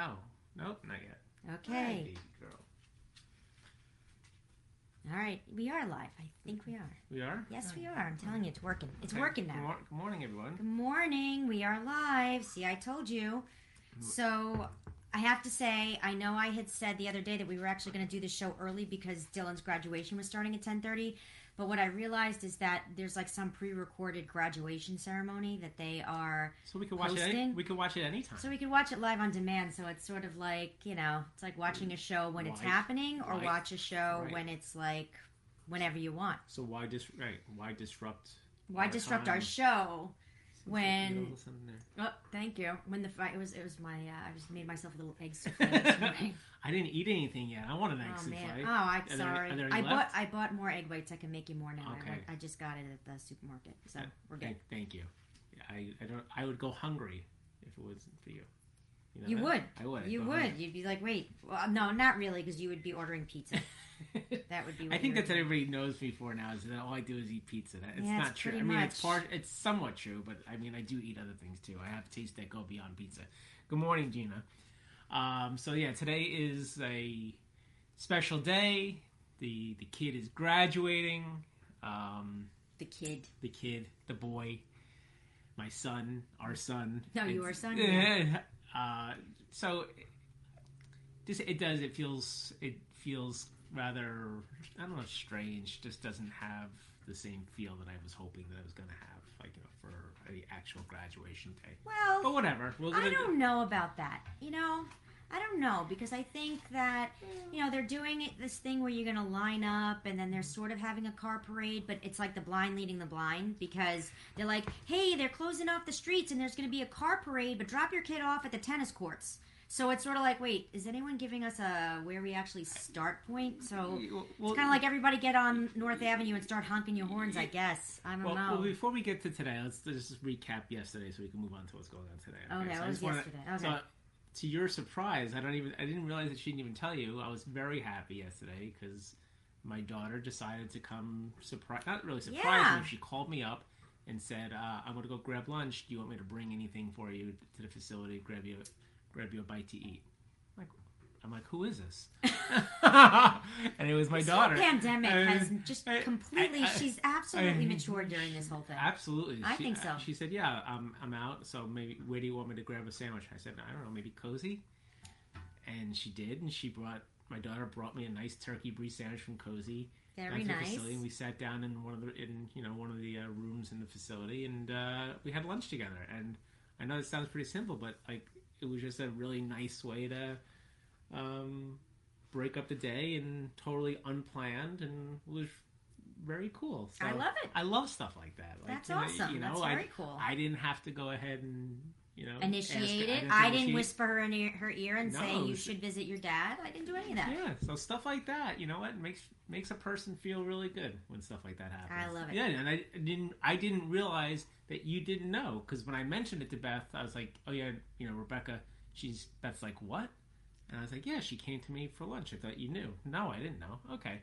Oh, nope, not yet. Okay. baby girl. All right. We are live. I think we are. We are? Yes, we oh. are. I'm telling you, it's working. It's Okay. working Good, now. mor- good morning, everyone. Good morning. We are live. See, I told you. Mm. So, I have to say, I know I had said the other day that we were actually going to do the show early because Dylan's graduation was starting at 10:30. But what I realized is that there's like some pre-recorded graduation ceremony that they are So we could watch it. Any, we could watch it anytime. so we could watch it live on demand. So it's sort of like you know, it's like watching a show when it's happening, or watch a show right. when it's like whenever you want. So why dis- right? Why disrupt? Why our disrupt our show when? Oh, thank you. When the fight it was, it was my. Uh, I just made myself a little egg souffle. I didn't eat anything yet. I want an egg oh souffle. man! Oh, I'm there- sorry. are there I any bought? I bought more egg whites. I can make you more now. I, Okay. went- I just got it at the supermarket, so we're good. Thank, thank you. I, I don't. I would go hungry if it wasn't for you. know You that? would. I would. You would. hungry. You'd be like, wait, well, no, not really, because you would be ordering pizza. That would be. I think that's what everybody knows me for now is that all I do is eat pizza. That, it's Yeah, it's not true. I mean, it's much. part. It's somewhat true, but I mean, I do eat other things too. I have tastes that go beyond pizza. Good morning, Gina. Um, so yeah, today is a special day. the The kid is graduating. Um, The kid. the kid, the boy, my son, our son. No, It's- your son, yeah. Uh, so, just it does. It feels. It feels rather. I don't know. Strange. Just doesn't have the same feel that I was hoping that I was going to have, like you know, for the actual graduation day. Well, But whatever. We're I don't know about that. You know, I don't know because I think that you know they're doing it, this thing where you're going to line up and then they're sort of having a car parade, but it's like the blind leading the blind because they're like, hey, they're closing off the streets and there's going to be a car parade, but drop your kid off at the tennis courts. So it's sort of like, wait, is anyone giving us a where we actually start point? So Well, it's kind of like everybody get on North Avenue and start honking your horns. I guess I don't Well, know. well, before we get to today, let's just recap yesterday so we can move on to what's going on today. Okay, so that I was just wanna- yesterday. Okay. So, to your surprise, I don't even I didn't realize that she didn't even tell you. I was very happy yesterday because my daughter decided to come surprise. Not really surprise Yeah. me. She called me up and said, uh, "I'm going to go grab lunch. Do you want me to bring anything for you to the facility? Grab you, grab you a bite to eat." I'm like, I'm like, who is this? and it was my this daughter. whole pandemic And- has just I- completely. I- she's absolutely matured during this whole thing. Absolutely. I She- think so. She said, "Yeah, I'm I'm out. So maybe where do you want me to grab a sandwich?" I said, "I don't know, maybe Cosi." And she did, and she brought my daughter brought me a nice turkey brie sandwich from Cosi. Very back to the nice. Facility, and we sat down in one of the in you know one of the uh, rooms in the facility, and uh, we had lunch together. And I know it sounds pretty simple, but like it was just a really nice way to um, break up the day and totally unplanned, and was very cool. So I love it. I love stuff like that. Like, That's you know, awesome. You know, That's I, very cool. I didn't have to go ahead and you know Initiate it. to I didn't whisper her in ear- her ear and say you should visit your dad. I didn't do any of that. Yeah, so stuff like that, you know what makes makes a person feel really good when stuff like that happens. I love it. Yeah, and I didn't I didn't realize that you didn't know because when I mentioned it to Beth, I was like, oh yeah, you know Rebecca. She's Beth's like what? And I was like, yeah, she came to me for lunch. I thought you knew. No, I didn't know. Okay.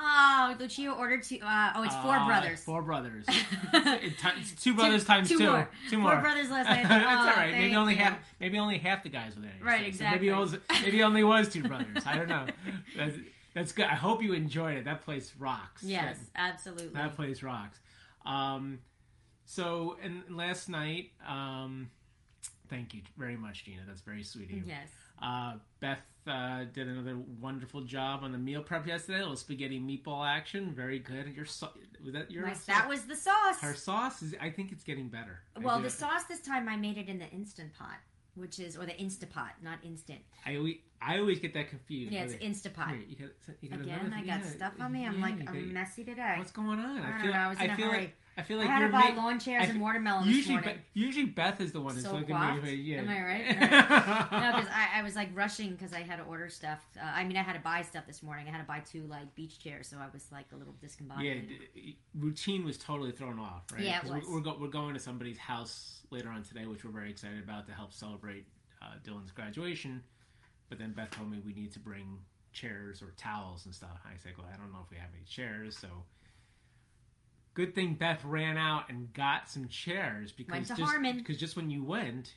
Oh, Lucio ordered two. Uh, oh, it's four Uh, brothers. Four brothers. It ti- it's two brothers times two. two more. Two more. Four brothers last night. That's Oh, all right. Maybe only you. half. Maybe only half the guys were there. Right, So exactly. maybe it was. Maybe only was two brothers. I don't know. That's, that's good. I hope you enjoyed it. That place rocks. Yes, absolutely. that place rocks. Um, so and last night, um, thank you very much, Gina. That's very sweet of you. Yes. Uh, Beth uh, did another wonderful job on the meal prep yesterday. A little spaghetti meatball action, very good. Your so- was that your My- sauce? that was the sauce. her sauce is. I think it's getting better. Well, the sauce this time I made it in the instant pot, which is or the Instapot, not instant. I always, I always get that confused. Yeah, it's Wait, Instapot. wait, you got, you got Again, another- I got yeah, stuff on me. I'm yeah, like I'm got- messy today. What's going on? I don't feel, know, I was in a feel hurry. like I feel I like had to buy ma- lawn chairs I and watermelons. usually. Beth, usually Beth is the one that's So looking at me. Yeah. Am I right? no, because I, I was like rushing because I had to order stuff. Uh, I mean, I had to buy stuff this morning. I had to buy two like beach chairs, so I was like a little discombobulated. yeah, routine was totally thrown off, right? Yeah, it was. We're, we're, go, we're going to somebody's house later on today, which we're very excited about to help celebrate uh, Dylan's graduation. But then Beth told me we need to bring chairs or towels and stuff. I said, well, I don't know if we have any chairs, so good thing Beth ran out and got some chairs because Went to just, Harmon. because just when you went,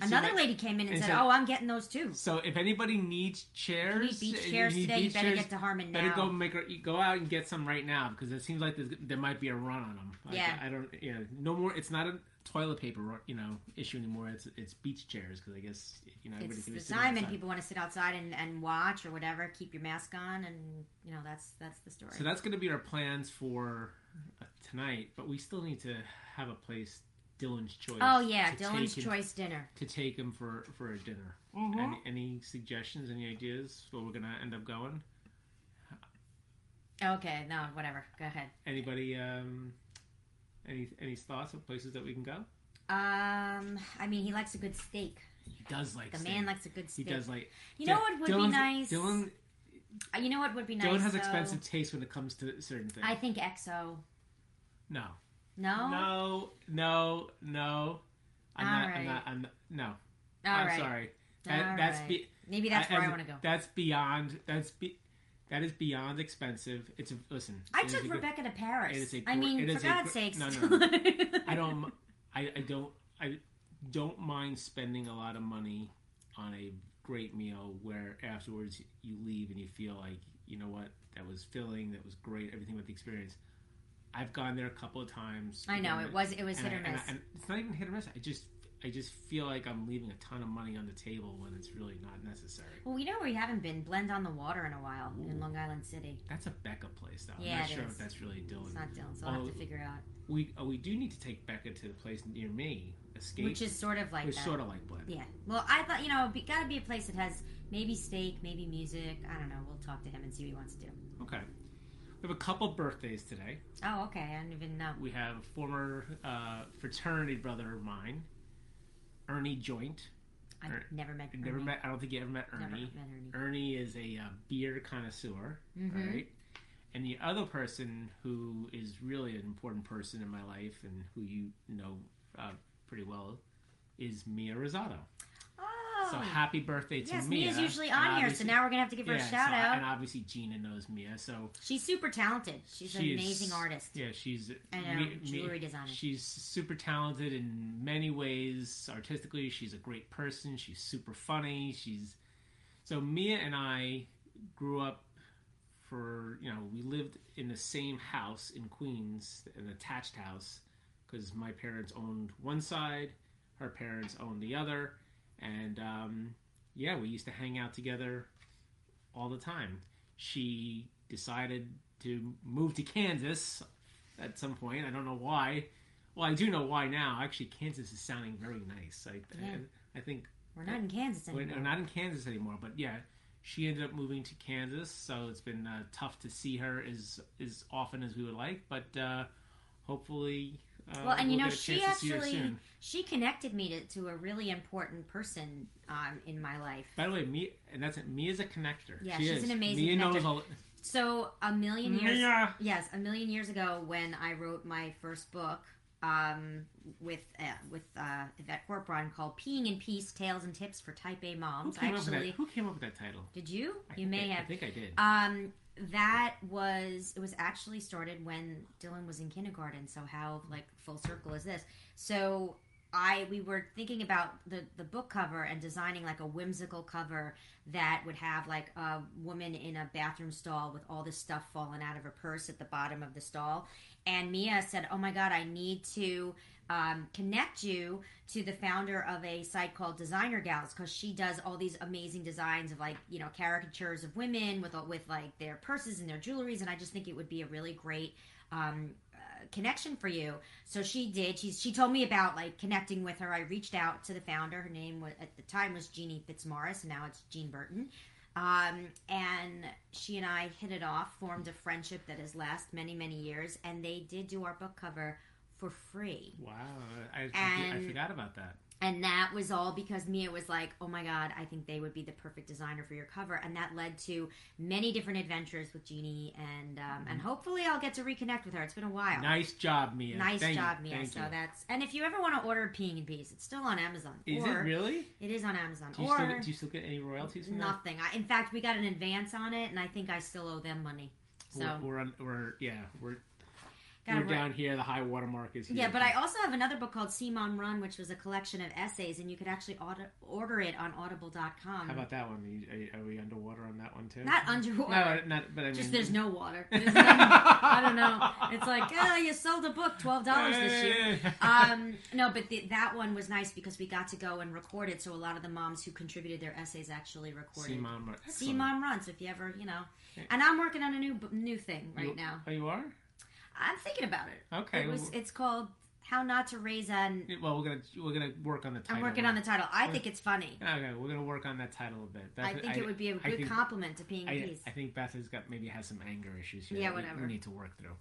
Another lady came in and and said, "Oh, I'm getting those too." So if anybody needs You chairs, need beach you chairs need today. You better chairs, get to Harmon now. better go make a, go out and get some right now because it seems like there might be a run on them. Like, Yeah. I don't. You know, no more. It's not a toilet paper you know issue anymore. It's it's beach chairs because I guess you know everybody it's the time, and people want to sit outside and, and watch or whatever. Keep your mask on, and you know that's that's the story. So that's going to be our plans for uh, tonight, but we still need to have a place. Dylan's choice. oh yeah, to Dylan's take him- choice dinner. to take him for for a dinner. Mhm. Any, any suggestions? Any ideas where we're gonna end up going? Okay, no, whatever. Go ahead. Anybody? Um, any any thoughts of places that we can go? Um, I mean, he likes a good steak. He does like The steak. man likes a good steak. He does like. You know what would be nice? Dylan Uh, You know what would be nice? Dylan has though? expensive taste when it comes to certain things. I think EXO. No. No. No. No. No. I'm All not. I'm not. I'm not, no. All I'm right. sorry. That, All that's right. be, Maybe that's I- where I want to go. That's beyond. That's be. That is beyond expensive. It's a listen. I took a good- Rebecca to Paris. it is a I mean, it for is God's gr- sakes. no, no, I don't. I, I don't. I don't mind spending a lot of money on a great meal where afterwards you leave and you feel like you know what that was filling, that was great, everything with the experience. I've gone there a couple of times. I know it was it was hit I- or I- miss. and it's not even hit or miss. I just I just feel like I'm leaving a ton of money on the table when it's really not necessary. Well, you know where we haven't been? Blend on the Water in a while in Long Island City. That's a Becca place, though. Yeah, I'm not sure is. if that's really Dylan. It's not Dylan, so I'll oh, have Oh, to figure it out. We oh, we do need to take Becca to the place near me, Escape, Which is sort of like which that. sort of like Blend. Yeah. Well, I thought you know, it got to be a place that has maybe steak, maybe music. I don't know. We'll talk to him and see what he wants to do. Okay. We have a couple birthdays today. Oh, okay. I don't even know. We have a former uh, fraternity brother of mine, Ernie Joint. I've Er- never met. Never met. I don't think you ever met Ernie. Never Ernie. met Ernie. Ernie is a uh, beer connoisseur, Mhm. right? And the other person who is really an important person in my life and who you know uh, pretty well is Mia Rosado. Oh. So oh. happy birthday to yes, Mia! Mia's usually on here, so now we're gonna have to give her yeah, a shout so- out. And obviously Gina knows Mia, so She's super talented. She's an she is- amazing artist Yeah, she's and a jewelry designer. She's super talented in many ways. Artistically, she's a great person. She's super funny. She's so Mia and I grew up for you know we lived in the same house in Queens, an attached house, because my parents owned one side, her parents owned the other, and um, yeah, we used to hang out together all the time. She decided to move to Kansas at some point. I don't know why. Well, I do know why now. Actually, Kansas is sounding very nice. I, Yeah. I, I think We're not in Kansas anymore. we're not in Kansas anymore, but yeah, she ended up moving to Kansas, so it's been uh, tough to see her as as often as we would like. But uh, hopefully, uh, Well, and you we'll know, she chance to see her actually she connected me to, to a really important person um, in my life. By the way, me and that's it. Mia's a connector. Yeah, she she's is. an amazing Mia knows connector. all. So a million years, Mia. yes, a million years ago, when I wrote my first book um, with uh, with uh, Yvette Corporon called "Peeing in Peace: Tales and Tips for Type A Who Moms," came, up with actually, that? Who came up with that title? did you? I You may I, have. I think I did. Um, that was it was actually started when Dylan was in kindergarten. So how like full circle is this? So I we were thinking about the the book cover and designing like a whimsical cover that would have like a woman in a bathroom stall with all this stuff falling out of her purse at the bottom of the stall. And Mia said, "Oh my God, I need to." Um, connect you to the founder of a site called Designer Gals because she does all these amazing designs of like you know caricatures of women with with like their purses and their jewelries, and I just think it would be a really great um, uh, connection for you. So she did. She she told me about like connecting with her. I reached out to the founder. Her name was, at the time was Jeannie Fitzmaurice, and now it's Jean Burton. Um, and she and I hit it off, formed a friendship that has lasted many many years, and they did do our book cover for free. wow, I, I, I forgot about that. And that was all because Mia was like, "Oh my god, I think they would be the perfect designer for your cover," and that led to many different adventures with Jeannie, and um, and hopefully I'll get to reconnect with her. It's been a while. Nice job, Mia. Nice Thank job, you. Mia. Thank so you. that's and if you ever want to order Peeing in Peace, it's still on Amazon. Is or it really? It is on Amazon. Do you, or still get, do you still get any royalties from nothing. I, in fact, we got an advance on it, and I think I still owe them money. So We're, we're, on, we're yeah we're We're down here. The high water mark is here. Yeah, but I also have another book called See Mom Run, which was a collection of essays, and you could actually order, order it on Audible.com. How about that one? Are, you, are, we underwater on that one too? Not underwater. No, not. But I mean, Just there's no water. There's no- I don't know. It's like, oh, you sold a book, twelve dollars this year. Um, no, but the, that one was nice because we got to go and record it. So a lot of the moms who contributed their essays actually recorded. See mom. run. Mom Run. So if you ever, you know, and I'm working on a new new thing right You- now. Oh, you are? I'm thinking about it. Okay. It was. It's called How Not to Raise an. well, we're gonna we're gonna work on the title. I'm working on the title. I think it's funny. Okay, we're gonna work on that title a bit. I think it would be a I good think- compliment to being I, Peace. I think Beth has got maybe has some anger issues here. Yeah, that we- whatever. We need to work through.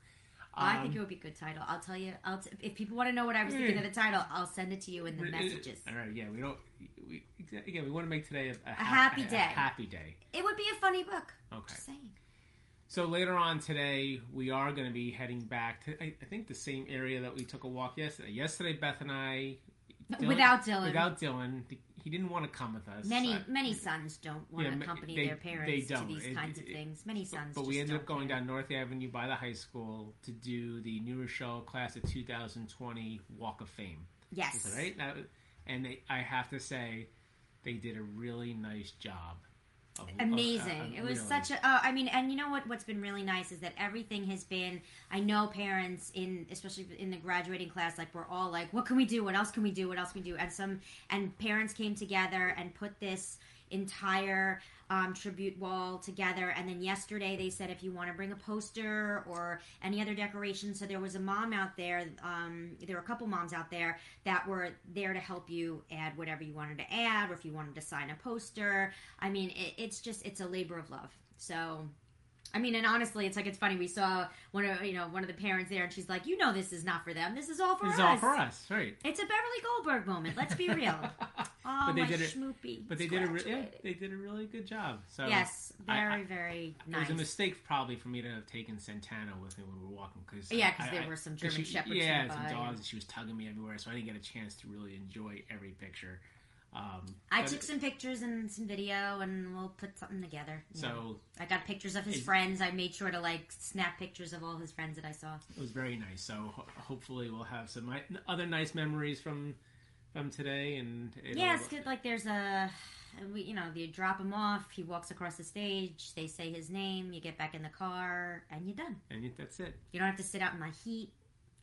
I Um, think it would be a good title. I'll tell you. I'll t- if people want to know what I was thinking of the title, I'll send it to you in the messages. All right, yeah, we don't. We again, we want to make today a, a, happy a- a day. happy day. It would be a funny book. Okay. Just saying. So later on today, we are going to be heading back to I, I think the same area that we took a walk yesterday. Yesterday, Beth and I, Dylan- Without Dylan. without Dylan, he didn't want to come with us. Many Uh, many sons don't want yeah, to accompany they- their parents they to these It- kinds it- of things. Many sons. But we just ended up going care. down North Avenue by the high school to do the New Rochelle Class of 2020 Walk of Fame. Yes. Right? That, and they, I have to say, they did a really nice job. Amazing. it was such a. Uh, I mean, and you know what? What's been really nice is that everything has been. I know parents in, especially in the graduating class, like we're all like, "What can we do? What else can we do? What else can we do?" And some and parents came together and put this entire um, tribute wall together. And then yesterday they said if you want to bring a poster or any other decoration. So there was a mom out there. Um, there were a couple moms out there that were there to help you add whatever you wanted to add, or if you wanted to sign a poster. I mean, it, it's just it's a labor of love. So. I mean, and honestly, it's like it's funny. We saw one of you know one of the parents there, and she's like, "You know, this is not for them. This is all for us It's us. all for us, right? It's a Beverly Goldberg moment. Let's be real. Oh, But they my did schmoopy. But they did a re- yeah, they did a really good job. So yes, very I- very It was a mistake probably for me to have taken Santana with me when we were walking because yeah, because there were some German shepherds Yeah, some dogs. and She was tugging me everywhere, so I didn't get a chance to really enjoy every picture. Um, I took some pictures and some video, and we'll put something together. know. So I got pictures of his Is- friends. I made sure to like snap pictures of all his friends that I saw. it was very nice. So ho- hopefully we'll have some other nice memories from from today. And Yeah, it's good. Like there's a, we, you know, you drop him off. He walks across the stage. They say his name. You get back in the car, and you're done. and that's it. You don't have to sit out in the heat.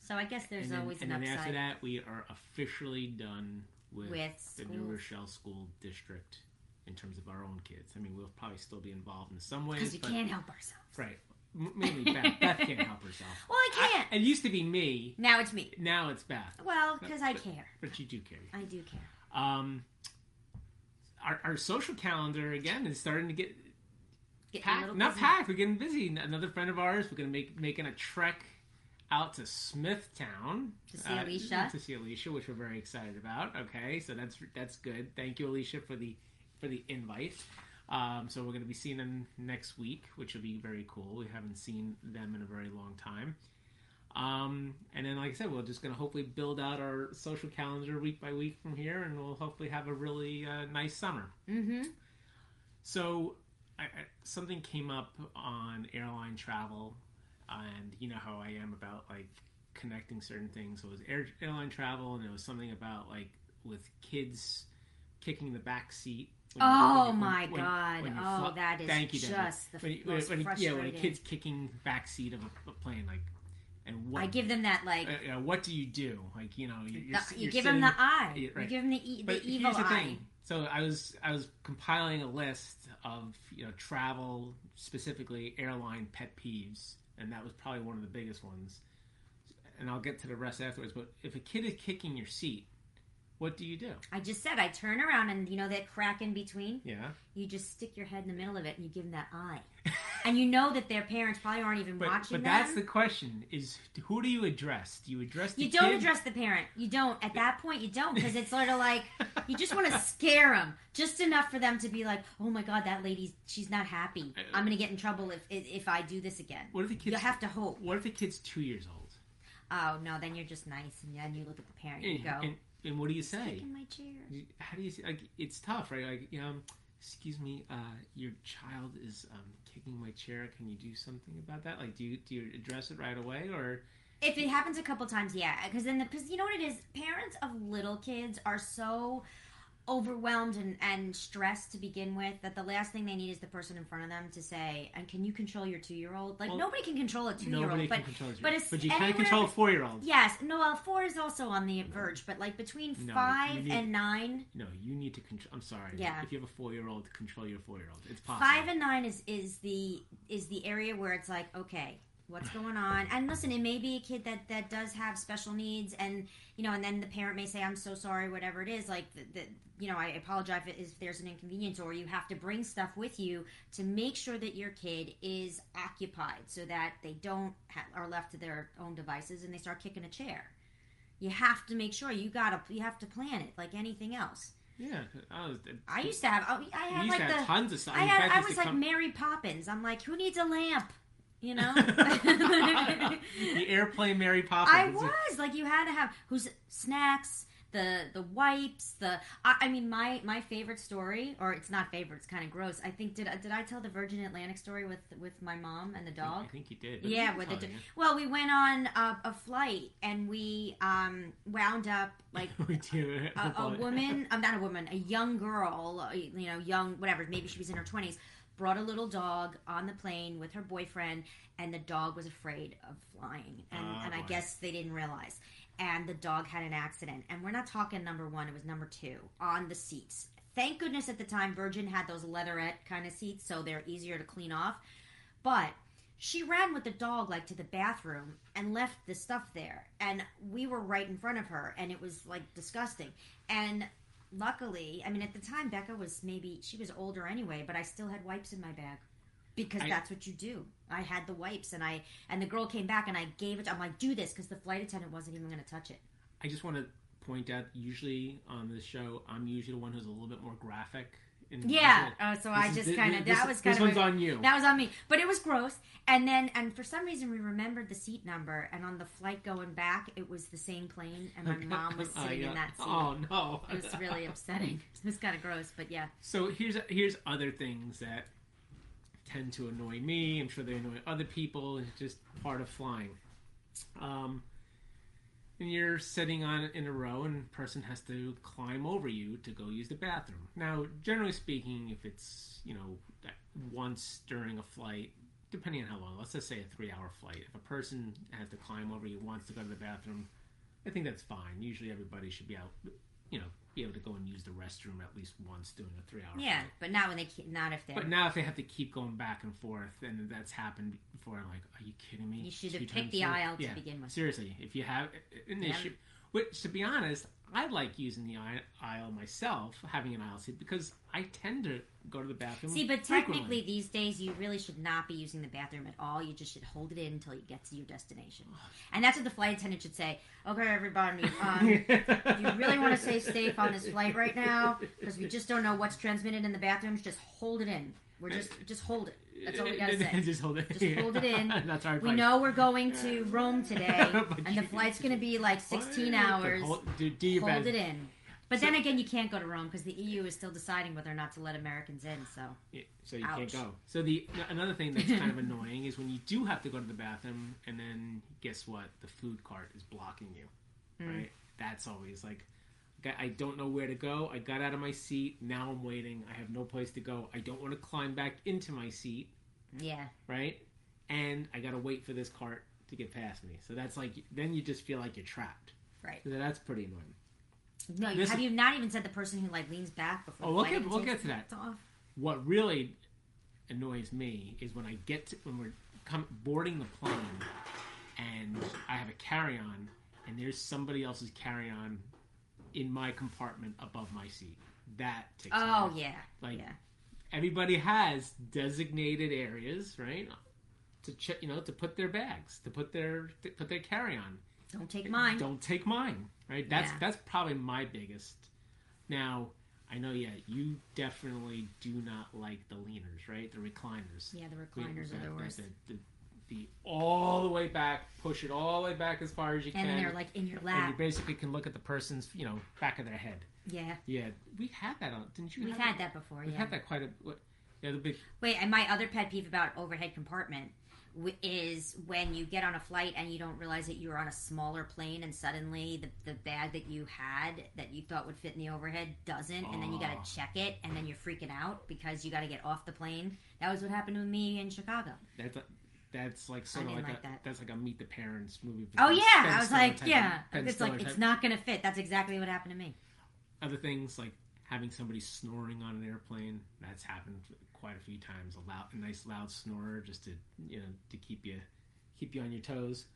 So I guess there's and then, always and an then upside after that, we are officially done with, with the. New Rochelle School District in terms of our own kids. I mean, we'll probably still be involved in some ways, because we but can't help ourselves. right. M- Mainly Beth. Beth can't help herself. Well, I can't. it used to be me. now it's me. Now it's Beth. Well, because I care. But you do care. I do care. Um, our, our social calendar again is starting to get Getting packed. Not busy. packed. We're getting busy. Another friend of ours. We're gonna make making a trek out to Smithtown uh, To see Alicia. To see Alicia, which we're very excited about. Okay, so that's that's good. Thank you, Alicia, for the for the invite. Um, so we're going to be seeing them next week, which will be very cool. We haven't seen them in a very long time. Um, and then, like I said, we're just going to hopefully build out our social calendar week by week from here, and we'll hopefully have a really uh, nice summer. Mm-hmm. So, I, I, something came up on airline travel, and you know how I am about like connecting certain things. So it was air, airline travel, and it was something about like with kids kicking the back seat. when Oh when my when- god! oh, fly- that is Thank you, Debbie. just the when, most when, frustrating. yeah, when a kid's kicking back seat of a, a plane, like, and what I give them that like uh, know, what do you do? Like, you know, you're, you're, you you're give sitting, them the eye. Right. You give them the, e- the evil the eye. thing. So I was I was compiling a list of you know travel specifically airline pet peeves, and that was probably one of the biggest ones. And I'll get to the rest afterwards. But if a kid is kicking your seat, what do you do? I just said I turn around and you know that crack in between. Yeah, You just stick your head in the middle of it and you give them that eye, and you know that their parents probably aren't even but, watching but them. that's the question: is who do you address? Do you address the You don't kid? address the parent. You don't. At that point, you don't because it's sort of like you just want to scare them just enough for them to be like, "Oh my god, that lady, she's not happy. Uh, I'm going to get in trouble if if if I do this again." What if the kid's You have to hope. What if the kid's two years old? Oh no, then you're just nice and then you look at the parent and you go, and, and what do you say? "Kick in my chair." How do you say? Like, it's tough, right? Like, you know, excuse me, uh, your child is um, kicking my chair. Can you do something about that? Like, do you do you address it right away, or If it happens a couple times, yeah, because then the because you know what it is, parents of little kids are so overwhelmed and, and stressed to begin with that the last thing they need is the person in front of them to say, "And can you control your two year old?" Like Well, nobody can control a two year old, but can control but it's but you can control a four year old. yes, no, well, four is also on the verge, but like between No, five need- and nine, No, you need to control. I'm sorry. Yeah. If you have a four year old, control your four year old. It's possible. five and nine is is the is the area where it's like okay what's going on and listen it may be a kid that that does have special needs and you know and then the parent may say i'm so sorry whatever it is like the, the you know i apologize if, if there's an inconvenience or you have to bring stuff with you to make sure that your kid is occupied so that they don't ha- are left to their own devices and they start kicking a chair you have to make sure you gotta you have to plan it like anything else yeah. I, was, uh, i used to have oh, i I had like the tons of stuff. I had I was like come- Mary Poppins. I'm like, who needs a lamp? You know? the airplane Mary Poppins. I was like, you had to have who's snacks, the the wipes, the. I, I mean, my my favorite story, or it's not favorite, it's kind of gross. I think did I- did I tell the Virgin Atlantic story with with my mom and the dog? I think you did. Yeah, with the well, we went on a, a flight and we um wound up like a, a woman, I'm not a woman, a young girl, uh, you know, young, whatever, maybe she was in her 20s, brought a little dog on the plane with her boyfriend, and the dog was afraid of flying. And, Ah, and I boy. guess they didn't realize. And the dog had an accident. And we're not talking number one, it was number two on the seats. Thank goodness at the time Virgin had those leatherette kind of seats, so they're easier to clean off. But she ran with the dog like to the bathroom and left the stuff there and we were right in front of her and it was like disgusting and luckily i mean at the time becca was maybe she was older anyway but i still had wipes in my bag because I- that's what you do i had the wipes and i and the girl came back and i gave it to, i'm like do this because the flight attendant wasn't even going to touch it I just want to point out. Usually on this show, I'm usually the one who's a little bit more graphic. In yeah uh, so This i just kind of that was kind This of one's a- on you. That was on me. But it was gross. And then, and for some reason, we remembered the seat number. And on the flight going back, it was the same plane. And my mom was Oh, sitting yeah. in that seat. Oh no! It was really upsetting. It was kind of gross, but yeah. So here's here's other things that tend to annoy me. I'm sure they annoy other people. It's just part of flying. Um, and you're sitting on in a row, and a person has to climb over you to go use the bathroom. Now, generally speaking, if it's you know once during a flight, depending on how long, let's just say a three-hour flight, if a person has to climb over you, wants to go to the bathroom, I think that's fine. Usually, everybody should be out, you know, be able to go and use the restroom at least once during a three-hour Yeah, flight. but not when they keep, not if they're. But now, if they have to keep going back and forth, and that's happened before, I'm like, are you kidding me? You should Two have picked the aisle to begin with. Seriously, if you have an Yeah. issue, which to be honest, I like using the aisle- myself, having an aisle seat, because I tend to go to the bathroom. See, but frequently. technically, these days, you really should not be using the bathroom at all. You just should hold it in until you get to your destination. And that's what the flight attendant should say. Okay, everybody, um, you really want to stay safe on this flight right now because we just don't know what's transmitted in the bathrooms. Just hold it in. We're just just hold it. That's all we gotta say. just hold it. Just hold it in. That's our We advice. know we're going to Rome today, and the flight's going to be like 16 hours. Hold, do, do your Hold best. it in. But So- then again, you can't go to Rome because the EU is still deciding whether or not to let Americans in. So Yeah, so you Ouch. can't go. So the another thing that's kind of annoying is when you do have to go to the bathroom, and then guess what? The food cart is blocking you. Mm. Right? That's always like, okay, I don't know where to go. I got out of my seat. Now I'm waiting. I have no place to go. I don't want to climb back into my seat. yeah, Right? And I got to wait for this cart to get past me. So that's like, then you just feel like you're trapped. right. So that's pretty annoying. No, This have you not even said the person who like leans back before? Oh, we'll get- we'll get to that. off? what really annoys me is when I get to, when we're come, boarding the plane and I have a carry on and there's somebody else's carry on in my compartment above my seat. That takes. Oh yeah, Like yeah. everybody has designated areas, right? To check, you know, to put their bags, to put their to put their carry on. Don't take mine. Don't take mine. Right? That's Yeah. that's probably my biggest. Now, I know yeah, you definitely do not like the leaners, right? The recliners. Yeah, the We- recliners are the the- worst. The, the, the all the way back, push it all the way back as far as you And can. And they're like in your lap. and you basically can look at the person's, you know, back of their head. Yeah, Yeah, we had that on. Didn't you? we've had that before. We Yeah. had that quite a. What, yeah, the big. Wait, and my other pet peeve about overhead compartment w- is when you get on a flight and you don't realize that you're on a smaller plane and suddenly the, the bag that you had that you thought would fit in the overhead doesn't and then you got to ah. check it and then you're freaking out because you got to get off the plane that was what happened to me in chicago That's a, that's like sort of like, like a that. that's like a meet the parents movie. oh yeah Ben i was like type of- yeah Ben it's like Stiller it's not gonna fit that's exactly what happened to me other things like having somebody snoring on an airplane. That's happened quite a few times. A loud, a nice loud snorer just to you know to keep you keep you on your toes.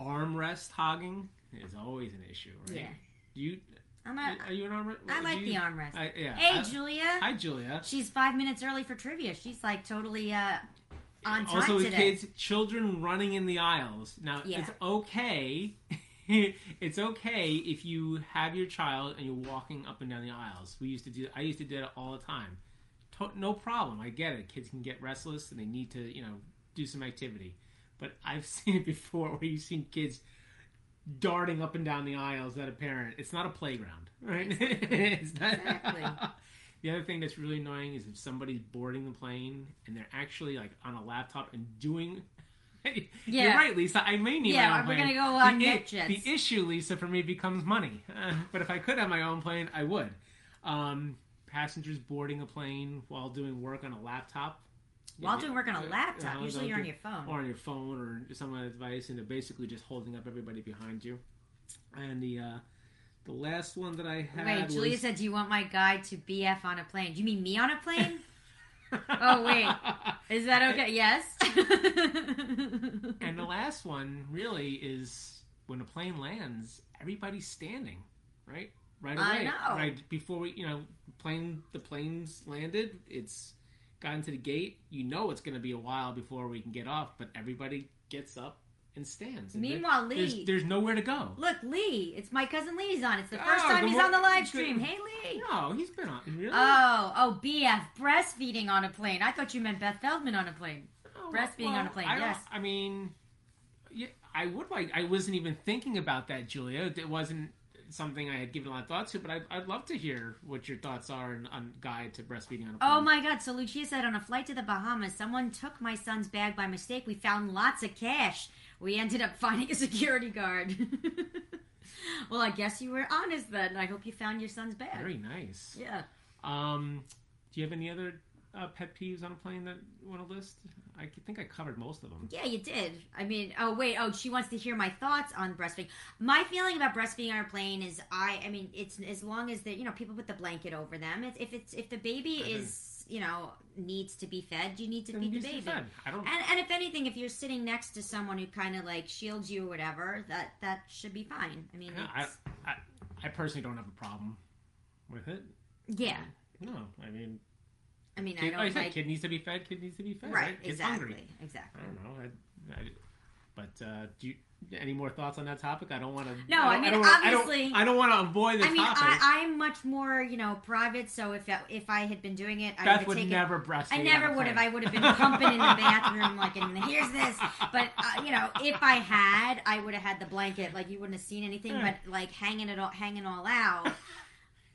Armrest hogging is always an issue, right? Yeah. You i'm a, are you an armrest? i like do the armrest I, yeah. hey I- julia Hi, Julia. she's five minutes early for trivia she's like totally uh on time also, with today kids, children running in the aisles. Now, Yeah. it's okay. it's okay if you have your child and you're walking up and down the aisles. We used to do. I used to do that all the time. To- no problem. I get it. Kids can get restless and they need to, you know, do some activity. But I've seen it before where you've seen kids darting up and down the aisles at a parent. It's not a playground, right? it's not. Exactly. The other thing that's really annoying is if somebody's boarding the plane and they're actually like on a laptop and doing. You're Yeah. right, Lisa. I may need Yeah, my own we're gonna go on the, i- NetJets. the issue, Lisa, for me becomes money. Uh, but if I could have my own plane, I would. Um, passengers boarding a plane while doing work on a laptop. while doing work on a laptop Uh, usually you're on your phone or on your phone or some other device, and they're basically just holding up everybody behind you. And the uh, the last one that I had Wait, Julia was, said, "Do you want my guide to BF on a plane?" Do you mean me on a plane? Oh, wait. Is that okay? Yes. and the last one really is when a plane lands, everybody's standing, right? Right away, I know. right before we, you know, plane the plane's landed. It's gotten to the gate. You know, it's going to be a while before we can get off, but everybody gets up and stands. And Meanwhile, there's, Lee, there's nowhere to go. look, Lee, it's my cousin Lee's on. It's the oh, first Oh, time he's on the live stream. Hey, Lee. No, he's been on. Really? Oh, oh, BF, breastfeeding on a plane. I thought you meant Beth Feldman on a plane. Oh, breastfeeding on a plane, I yes. I mean, yeah, I would like. I wasn't even thinking about that, Julia. It wasn't something I had given a lot of thought to, but I'd, I'd love to hear what your thoughts are on, on guide to breastfeeding on a plane. Oh my God! So Lucia said on a flight to the Bahamas, someone took my son's bag by mistake. We found lots of cash. We ended up finding a security guard. well, I guess you were honest then. I hope you found your son's bag. Very nice. Yeah. Um, do you have any other uh, pet peeves on a plane that you want to list? I think I covered most of them. Yeah, you did. I mean, oh wait, oh she wants to hear my thoughts on breastfeeding. My feeling about breastfeeding on a plane is, I, I mean, it's as long as the you know people put the blanket over them. It's, if it's if the baby is you know needs to be fed, you need to feed the baby. I don't. And, and if anything, if you're sitting next to someone who kind of like shields you or whatever, that that should be fine. I mean, I, I, I personally don't have a problem with it. yeah. No, I mean, I mean, I don't like said, kid needs to be fed. Kid needs to be fed. right. Right? Kid's Exactly. hungry. Exactly. I don't know. I, I, but uh, do you any more thoughts on that topic? I don't want to. No, I mean, don't wanna, obviously- I don't, I don't want to avoid the I mean, topic. I, I'm much more, you know, private. So if if I had been doing it, I would Beth have would taken. never breastfeed. I never would have. I would have been pumping in the bathroom, like, and here's this. But uh, you know, if I had, I would have had the blanket. Like, you wouldn't have seen anything, Yeah. but like hanging it all, hanging all out.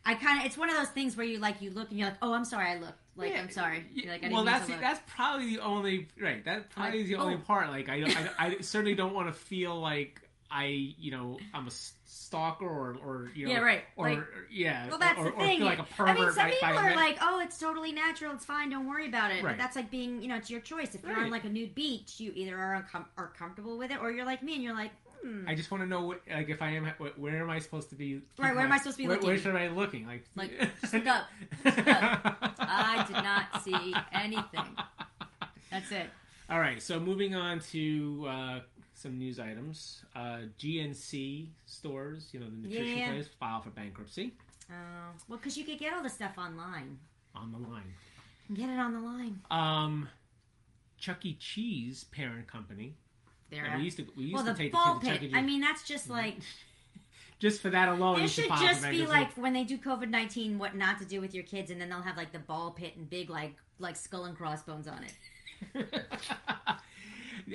I kind of. It's one of those things where you like you look and you're like, oh, I'm sorry, I looked. Like, Yeah, I'm sorry. like, I well, that's the, that's probably the only right. That probably Like, is the only oh. part. Like, I, I, I certainly don't want to feel like I, you know, I'm a stalker or, or you know, Yeah, right. or, Like- or- yeah, Well, that's or, the thing. feel like a I pervert. mean, some people are like, "Oh, it's totally natural. It's fine. Don't worry about it." Right. But that's like being, you know, it's your choice. If you're Right. on like a nude beach, you either are uncom- are comfortable with it, or you're like me and you're like, hmm. I just want to know, what, like, if I am, wh- where am I supposed to be? Right, where am I supposed to be where, Where should I be looking? Like, Like, look up. I did not see anything. That's it. All right, so moving on to uh, some news items. Uh, GNC stores, you know, the nutrition Yeah. place, file for bankruptcy Uh, well, because you could get all the stuff online. on the line. Get it on the line. Um, Chuck E. Cheese parent company. There. And we used to we used well, to the take ball the kids pit. I mean, that's just like just for that alone, you should just be like when they do COVID nineteen, what not to do with your kids, and then they'll have like the ball pit and big like like skull and crossbones on it.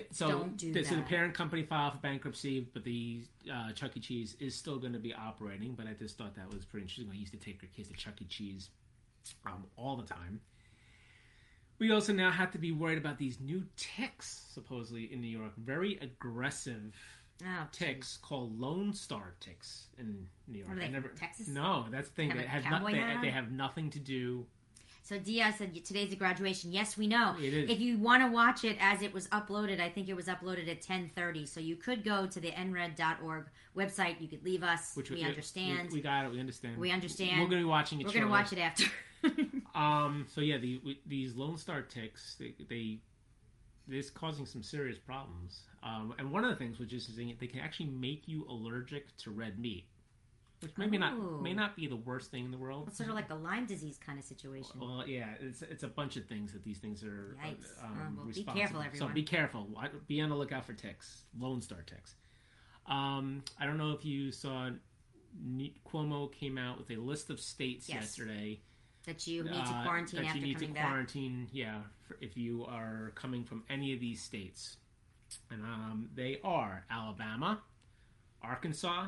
so, Don't do the, so the parent company filed for bankruptcy, but the uh, Chuck E. Cheese is still going to be operating. But I just thought that was pretty interesting. I used to take our kids to Chuck E. Cheese um, all the time. We also now have to be worried about these new ticks, supposedly in New York. Very aggressive Oh, ticks called Lone Star ticks in New York. Are I they, never, Texas? No, that's the thing. They have, not, they, they have nothing to do. So Dia said today's a graduation. Yes, we know. It is. If you want to watch it as it was uploaded, I think it was uploaded at 10:30. So you could go to the nred.org website. You could leave us. Which we understand. We, we got it. We understand. We understand. We're going to be watching it. We're gonna watch it after. Um. So yeah, the, we, these Lone Star ticks, they, they this causing some serious problems. Um, and one of the things, which is they, they can actually make you allergic to red meat, which maybe not may not be the worst thing in the world. it's sort of like a Lyme disease kind of situation. Well, yeah, it's it's a bunch of things that these things are. Yikes. Um, Oh, well, be responsible. careful, So be careful. Be on the lookout for ticks, Lone Star ticks. Um, I don't know if you saw. Cuomo came out with a list of states Yes. yesterday that you need to uh, quarantine that after you need coming to back. quarantine. Yeah, if you are coming from any of these states, and um, they are Alabama, Arkansas,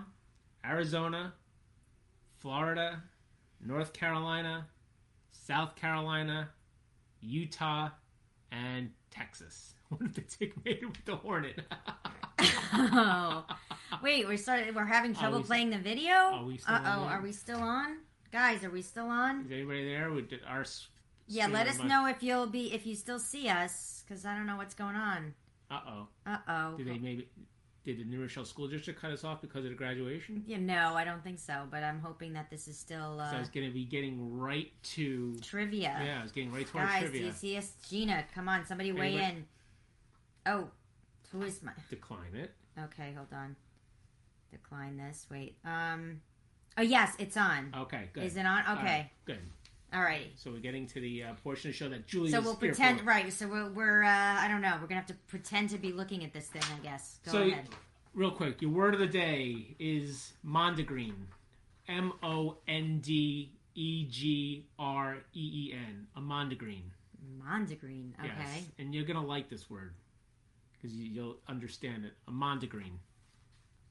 Arizona, Florida, North Carolina, South Carolina, Utah, and Texas. What if the tick made it with the hornet? oh, wait, we're started. We're having trouble we- playing the video. Uh oh, are we still on, guys? Are we still on? Is anybody there? We did our Yeah, let us know if you'll be if you still see us because I don't know what's going on. Uh oh. Uh oh. Did they maybe? Did the New Rochelle School District cut us off because of the graduation? Yeah, no, I don't think so. But I'm hoping that this is still So uh, I was going to be getting right to. trivia. Yeah, I was getting right to our Guys, do trivia. you see us? Gina, come on, somebody weigh in. Oh, who is my? Decline it. Okay, hold on. Decline this. Wait. Um. Oh yes, it's on. Okay, good. Is it on? All right, Okay. good. Alrighty. So we're getting to the uh, portion of the show that Julie So we'll pretend, right? So we're, we're uh, I don't know. We're gonna have to pretend to be looking at this thing. I guess. Go So- ahead. Real quick, your word of the day is mondegreen. M O N D E G R E E N. A mondegreen. Mondegreen. Okay. Yes. And you're going to like this word because you, you'll understand it. A mondegreen.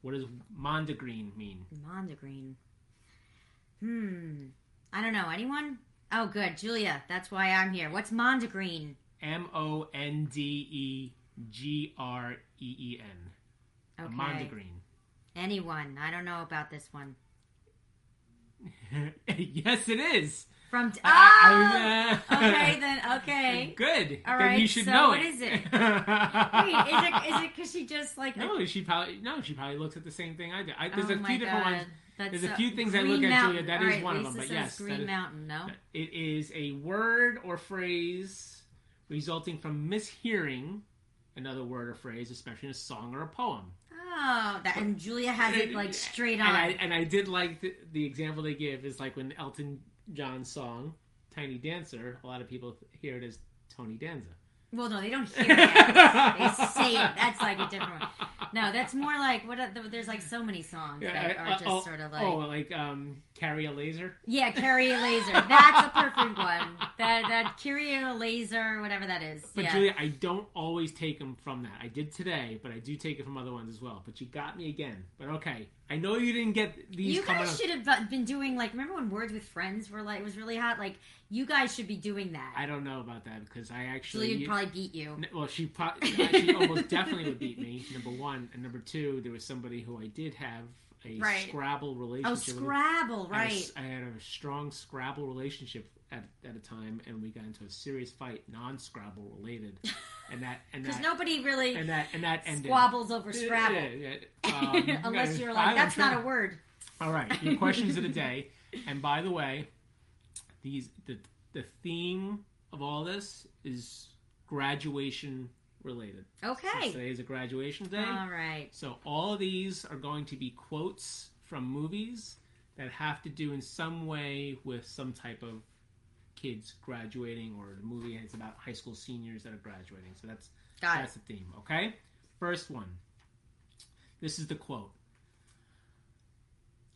What does mondegreen mean? Mondegreen. Hmm. I don't know. Anyone? Oh, good. Julia. That's why I'm here. What's mondegreen? M O N D E G R E E N. Okay. Mondegreen. Anyone? I don't know about this one. yes, it is. From. Oh! I- I- okay, then. Okay. Good. All then right, you should so know what it. is it? Wait, is it is it because she just like no, she probably no, she probably looks at the same thing I do. I, there's oh a few different God. ones. That's There's a few things I look at, Julia. That All is right, one of them. But yes, Green is- Mountain. No. It is a word or phrase resulting from mishearing another word or phrase, especially in a song or a poem. Oh, that and Julia has it like straight on. And I, and I did like the, the example they give is like when Elton John's song "Tiny Dancer." A lot of people hear it as Tony Danza. Well, no, they don't hear that. they say it. That's like a different one. No, that's more like what? Are, there's like so many songs that I- are uh, just oh, sort of like oh, like um, carry a laser. yeah, carry a laser. That's a perfect one. That that carry a laser, whatever that is. But yeah. Julia, I don't always take them from that. I did today, but I do take it from other ones as well. But you got me again. But okay, I know you didn't get these. you guys should have been doing like remember when Words with Friends were like it was really hot. Like you guys should be doing that. I don't know about that because I actually. Julia would probably beat you. Well, she probably she almost definitely would beat me. Number one, and number two, there was somebody who I did have a Right. Scrabble Oh, relationship. with. Scrabble, I had a right? I had a strong Scrabble relationship at, at a time, and we got into a serious fight, non-Scrabble related, and that and Because nobody really and that and that ended. squabbles over Scrabble. yeah, yeah. Um, Unless you're like, that's not a word. All right, your questions of the day. And by the way, these the the theme of all this is graduation related. Okay. Since today is a graduation day. All right. So all of these are going to be quotes from movies that have to do in some way with some type of kids graduating or the movie is about high school seniors that are graduating. So that's Got that's the theme, okay? First one. This is the quote.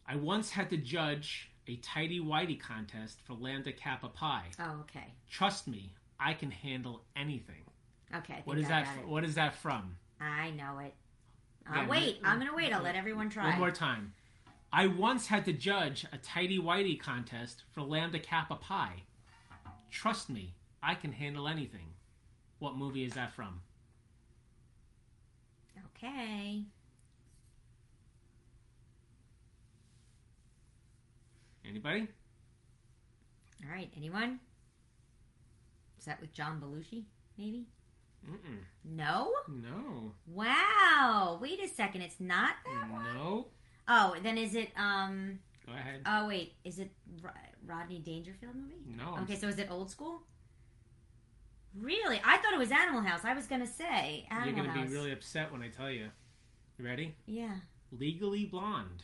I once had to judge a tidy whitey contest for Lambda Kappa Pi. Oh, okay. Trust me, I can handle anything. Okay. What is I that? it. What is that from? I know it. I'll Yeah, wait. I'm gonna wait. I'll let everyone try. One more time. I once had to judge a tidy whitey contest for Lambda Kappa Pi. Trust me, I can handle anything. What movie is that from? Okay. Anybody? All right. Anyone? Is that with John Belushi? Maybe. Mm-mm. No. No. Wow. Wait a second. It's not that one. No. Oh, then is it? Um. Go ahead. Oh wait. Is it Rodney Dangerfield movie? no. Okay, so is it old school? Really? I thought it was Animal House. I was gonna say Animal You're gonna House. be really upset when I tell you. You ready? Yeah. Legally Blonde.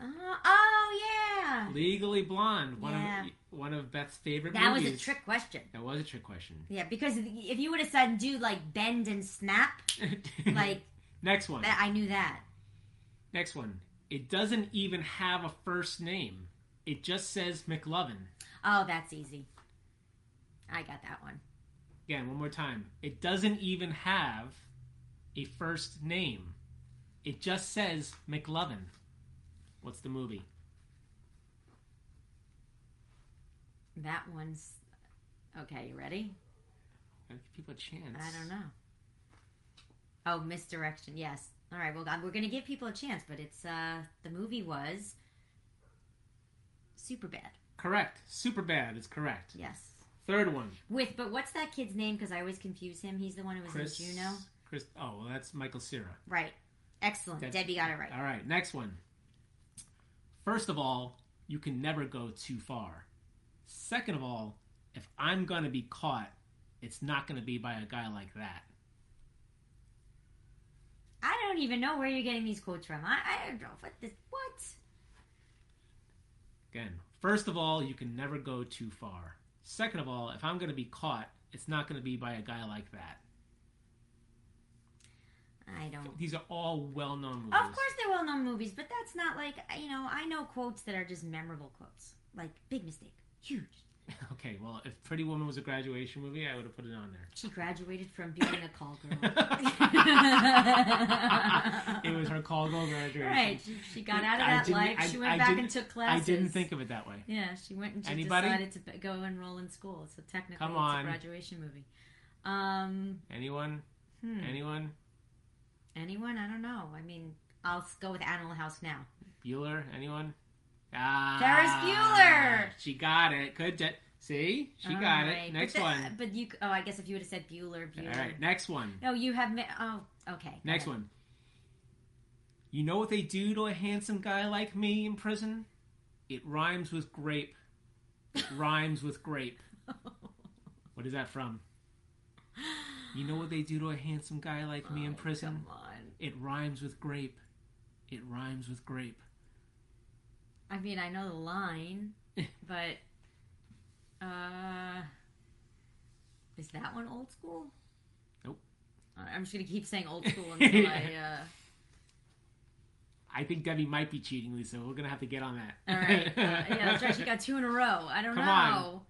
Uh, oh yeah. Legally Blonde. One Yeah. of one of Beth's favorite That was a trick question. That was a trick question. Yeah, because if you would have said do like bend and snap, like Next one. I knew that. Next one. It doesn't even have a first name. It just says McLovin. Oh, that's easy. I got that one. Again, one more time. It doesn't even have a first name. It just says McLovin. What's the movie? That one's okay. You ready? Gotta give people a chance. I don't know. Oh, misdirection. Yes. All right. Well, we're gonna give people a chance, but it's uh the movie was Superbad. Correct. Superbad is correct. Yes. Third one. With but what's that kid's name? Because I always confuse him. He's the one who was Chris. in Juno. Chris. Oh, well, that's Michael Cera. Right. Excellent. Deb- Debbie got it right. All right. Next one. First of all, you can never go too far. Second of all, if I'm gonna be caught, it's not gonna be by a guy like that. I don't even know where you're getting these quotes from. I, I don't know what this what. Again, first of all, you can never go too far. Second of all, if I'm going to be caught, it's not going to be by a guy like that. I don't. These are all well-known movies. Of course, they're well-known movies, but that's not like you know. I know quotes that are just memorable quotes, like "big mistake," "huge." Okay, well, if Pretty Woman was a graduation movie, I would have put it on there. She graduated from being a call girl. it was her call girl graduation. right. She, she got out of that life. I- She went I back and took classes. I didn't think of it that way. Yeah, she went and she Anybody? decided to go enroll in school. So technically, Come it's on. a graduation movie. Um, Anyone? hmm. Anyone? anyone? I don't know. I mean, I'll go with Animal House now. Bueller? Anyone? Ah, Ferris Bueller! She got it. Je- See, she All got right. it. Next but the- one. But you. Oh, I guess if you would have said Bueller, Bueller. All right, next one. No, you have. Ma- oh, okay. Next one. You know what they do to a handsome guy like me in prison? It rhymes with grape. It rhymes with grape. What is that from? You know what they do to a handsome guy like me in Oh, prison? Come on. It rhymes with grape. It rhymes with grape. I mean, I know the line, but uh, is that one old school? Nope. I'm just gonna keep saying old school until I. Uh... I think Debbie might be cheating, Lisa. We're gonna have to get on that. All right. Uh, yeah, that's right. She got two in a row. I don't Come know. on.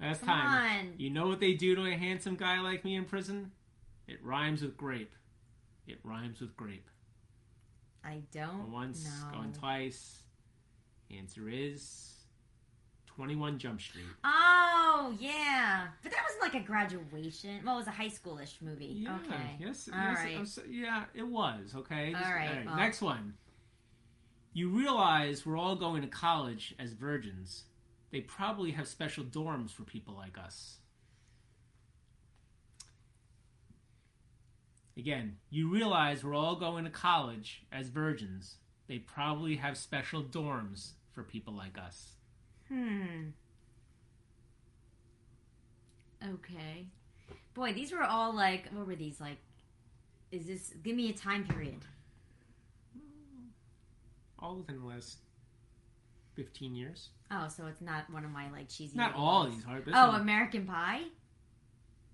Last Come time. on. You know what they do to a handsome guy like me in prison? It rhymes with grape. It rhymes with grape. I don't once, know. going twice. Answer is 21 Jump Street. Oh yeah, but that wasn't like a graduation. Well, it was a high schoolish movie. Yeah, okay. Yes, All yes, right. I'm yeah, it was, okay? All right, well. Next one. You realize we're all going to college as virgins. They probably have special dorms for people like us. Again, you realize we're all going to college as virgins. They probably have special dorms for people like us. Hmm. Okay. Boy, these were all like, what were these like? Is this? Give me a time period. All within the last 15 years. Oh, so it's not one of my like cheesy. Not little all ones. these hard, but Oh, some- American Pie.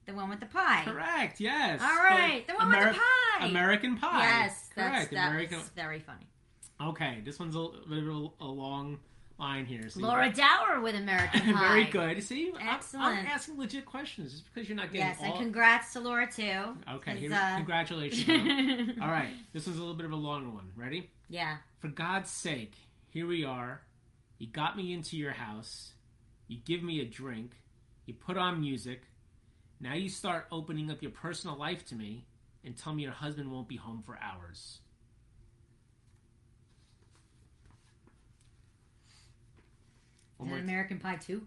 The one with the pie. correct. Yes. All right, the one with the pie. American Pie. Yes, that's correct. that's American. very funny. Okay, this one's a, a, a long line here. So Laura Dower with American Pie. Very good. See, I'm- I'm, asking legit questions just because you're not getting Yes, all. and congrats to Laura too. Okay, here, uh, congratulations. all right, this one's a little bit of a longer one. Ready? Yeah. For God's sake, here we are. You got me into your house. You give me a drink. You put on music. Now you start opening up your personal life to me and tell me your husband won't be home for hours. Is it American Pie too?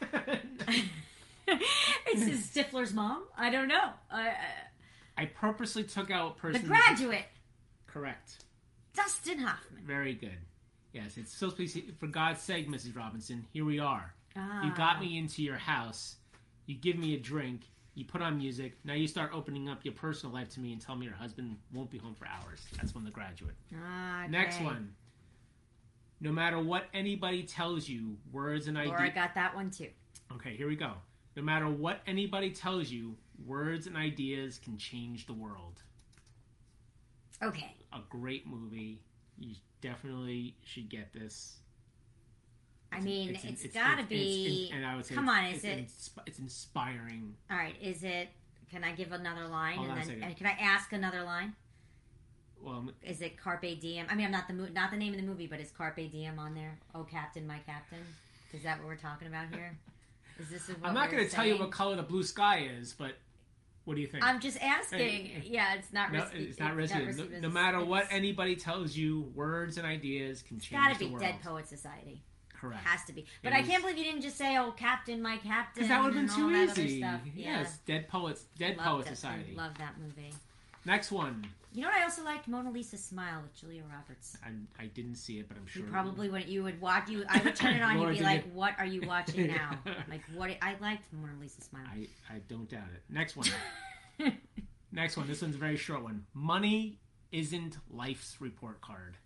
it's this Stifler's mom? I don't know. I, I purposely took out person. The graduate, Correct. Dustin Hoffman. Very good. Yes, it's so please. For God's sake, Mrs. Robinson, here we are. Ah. You got me into your house. You give me a drink. You put on music. Now you start opening up your personal life to me and tell me your husband won't be home for hours. That's when The Graduate. Ah, Next one. No matter what anybody tells you, words and ideas. Laura ideas. got that one too. Okay, here we go. No matter what anybody tells you, words and ideas can change the world. Okay. A great movie. You definitely should get this. I mean, It's- it's, it's- gotta it's- it's- be. and I would say come it's- on, is it's it? insp- it's inspiring. All right, is it? Can I give another line Hold and then and can I ask another line? Well, Is it Carpe Diem? I mean, I'm not the mo- not the name of the movie, but is Carpe Diem on there? Oh, Captain, my Captain. Is that what we're talking about here? Is this? What I'm not going to tell you what color the blue sky is, but what do you think? I'm just asking. Yeah, it's not no, risky. it's not risky. No, business. no matter what anybody tells you, words and ideas can It's change gotta be world. Dead Poet Society. Correct. Has to be. But It I is- can't believe you didn't just say, "Oh, Captain, my Captain." Because that would have been too all that other easy. stuff. Yeah. Yes, Dead Poets, Dead Loved Poet. Society. Love that movie. Next one. You know what I also liked? Mona Lisa's Smile with Julia Roberts. I, I didn't see it, but I'm sure. You probably would. You would watch. You. I would turn it on. You'd be like, "What are you watching now?" like, what? I liked Mona Lisa's Smile. I, I don't doubt it. Next one. Next one. This one's a very short one. Money isn't life's report card.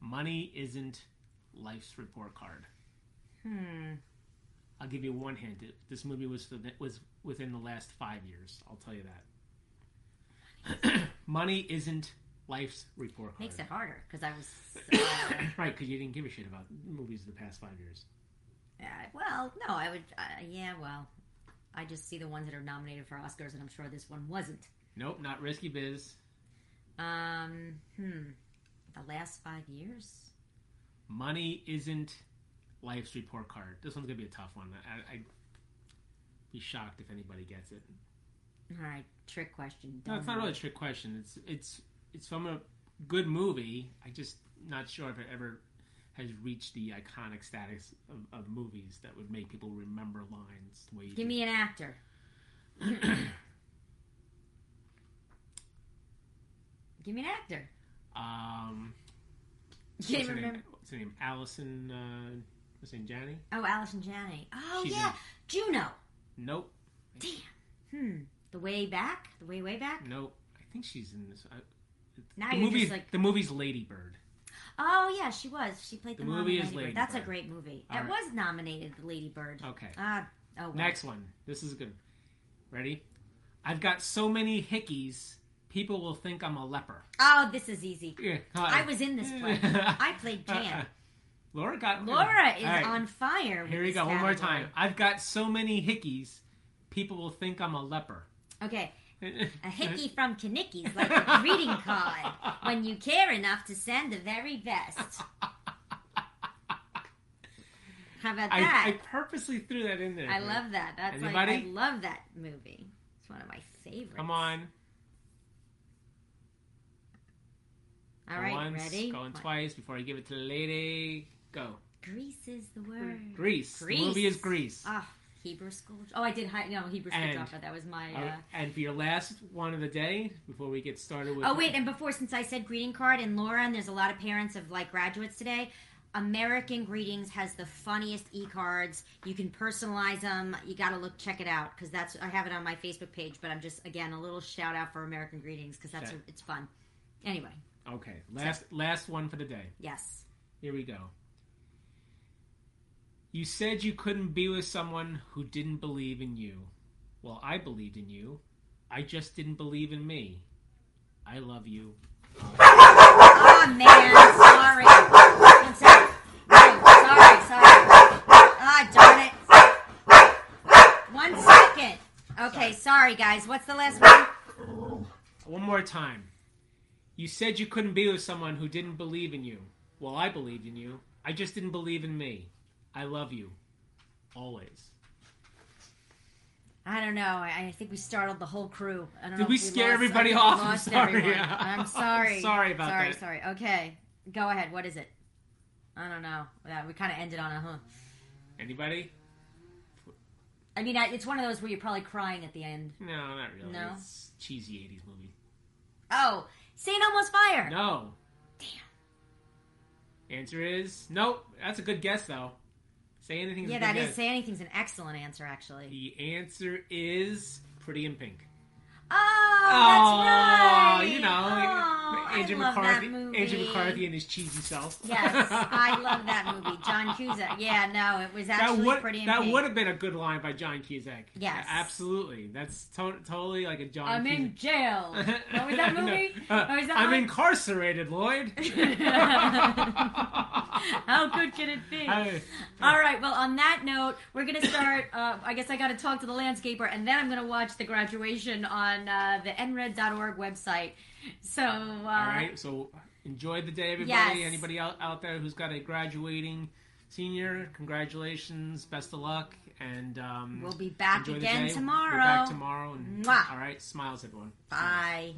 Money isn't life's report card. Hmm. I'll give you one hint. This movie was the, was within the last five years. I'll tell you that. Money isn't life's report card. Makes it harder because I was. Uh, right, because you didn't give a shit about movies of the past five years. Yeah, well, no, I would. Uh, yeah, well, I just see the ones that are nominated for Oscars, and I'm sure this one wasn't. Nope, not risky biz. Um. Hmm. The last five years. Money isn't life's report card. This one's gonna be a tough one. I, I'd be shocked if anybody gets it. All right, trick question. No, Don't it's not really a trick question. It's it's it's from a good movie. I just not sure if it ever has reached the iconic status of, of movies that would make people remember lines the way you Give do. me an actor. Give me an actor. Um, You can't remember. name? What's her name? Allison. Uh, what's her name? Janney? Oh, Allison Janney. Oh She's yeah, Juno. Nope. Damn. Hmm. The way back. The way way back. No, I think she's in this. I, Now the you're movie. just like. The movie's Lady Bird. Oh yeah, she was. She played the, The movie is Lady Lady Bird. That's a great movie. All it right. was nominated, Lady Bird. Okay. Ah. oh. Well. Next one. This is good. Ready? I've got so many hickeys. People will think I'm a leper. Oh, this is easy. Yeah, I was in this play. I played Jan. Laura got Laura is right. on fire. With Here we go. One more time. I've got so many hickeys. People will think I'm a leper. Okay, a hickey from Kenickie's like a greeting card when you care enough to send the very best. How about I, that? I purposely threw that in there. I, love that. That's like I love that movie. It's one of my favorites. Come on. All right, once, ready? Going What? twice before I give it to the lady. Go. Grease is the word. Grease. Grease. The movie is Grease. Ah, Hebrew school. Oh, I did. Hi- no, Hebrew school And- dropout. That was my. Uh, and for your last one of the day, before we get started with. Oh wait, and before since I said greeting card and Laura, and there's a lot of parents of like graduates today. American Greetings has the funniest e-cards. You can personalize them. You got to look check it out because that's I have it on my Facebook page. But I'm just again a little shout out for American Greetings because that's Okay. it's fun. Anyway, Okay, last last one for the day. yes. Here we go. You said you couldn't be with someone who didn't believe in you. Well, I believed in you. I just didn't believe in me. I love you. Oh man, sorry. Sec. No, sorry, sorry. Ah, darn it. One second. Okay, sorry guys. What's the last one? One more time. You said you couldn't be with someone who didn't believe in you. Well, I believed in you. I just didn't believe in me. I love you. Always. I don't know. I, I think we startled the whole crew. I don't Did know we if scare lost- everybody I we off? I'm sorry. everyone. I'm sorry. Sorry about sorry, that. Sorry. Okay, go ahead. What is it? I don't know. We kind of ended on a huh. Anybody? I mean, it's one of those where you're probably crying at the end. No, not really. No? It's cheesy '80s movie. Oh, Saint Elmo's Fire. No. Damn. Answer is nope. That's a good guess though. Say anything. Yeah, that is. Say anything's an excellent answer, actually. The answer is Pretty in Pink. Oh, that's right. you know, oh, Andrew I love McCarthy. that movie. Andrew McCarthy and his cheesy self. Yes, I love that movie. John Cusack. Yeah, no, it was That actually would pretty. that would have been a good line by John Cusack. Yes. absolutely. That's to- totally like a John. I'm in jail. What was that No, movie? uh, Or is that I'm one? incarcerated, Lloyd. How good can it be? I- All right. Well, on that note, we're gonna start. Uh, I guess I got to talk to the landscaper, and then I'm gonna watch the graduation on uh, the nred.org website. So, uh, All right. So enjoy the day, everybody. Yes. Anybody out, out there who's got a graduating senior, congratulations, best of luck, and um, we'll be back again tomorrow. We'll be back tomorrow. And, all right. Smiles, everyone. Bye.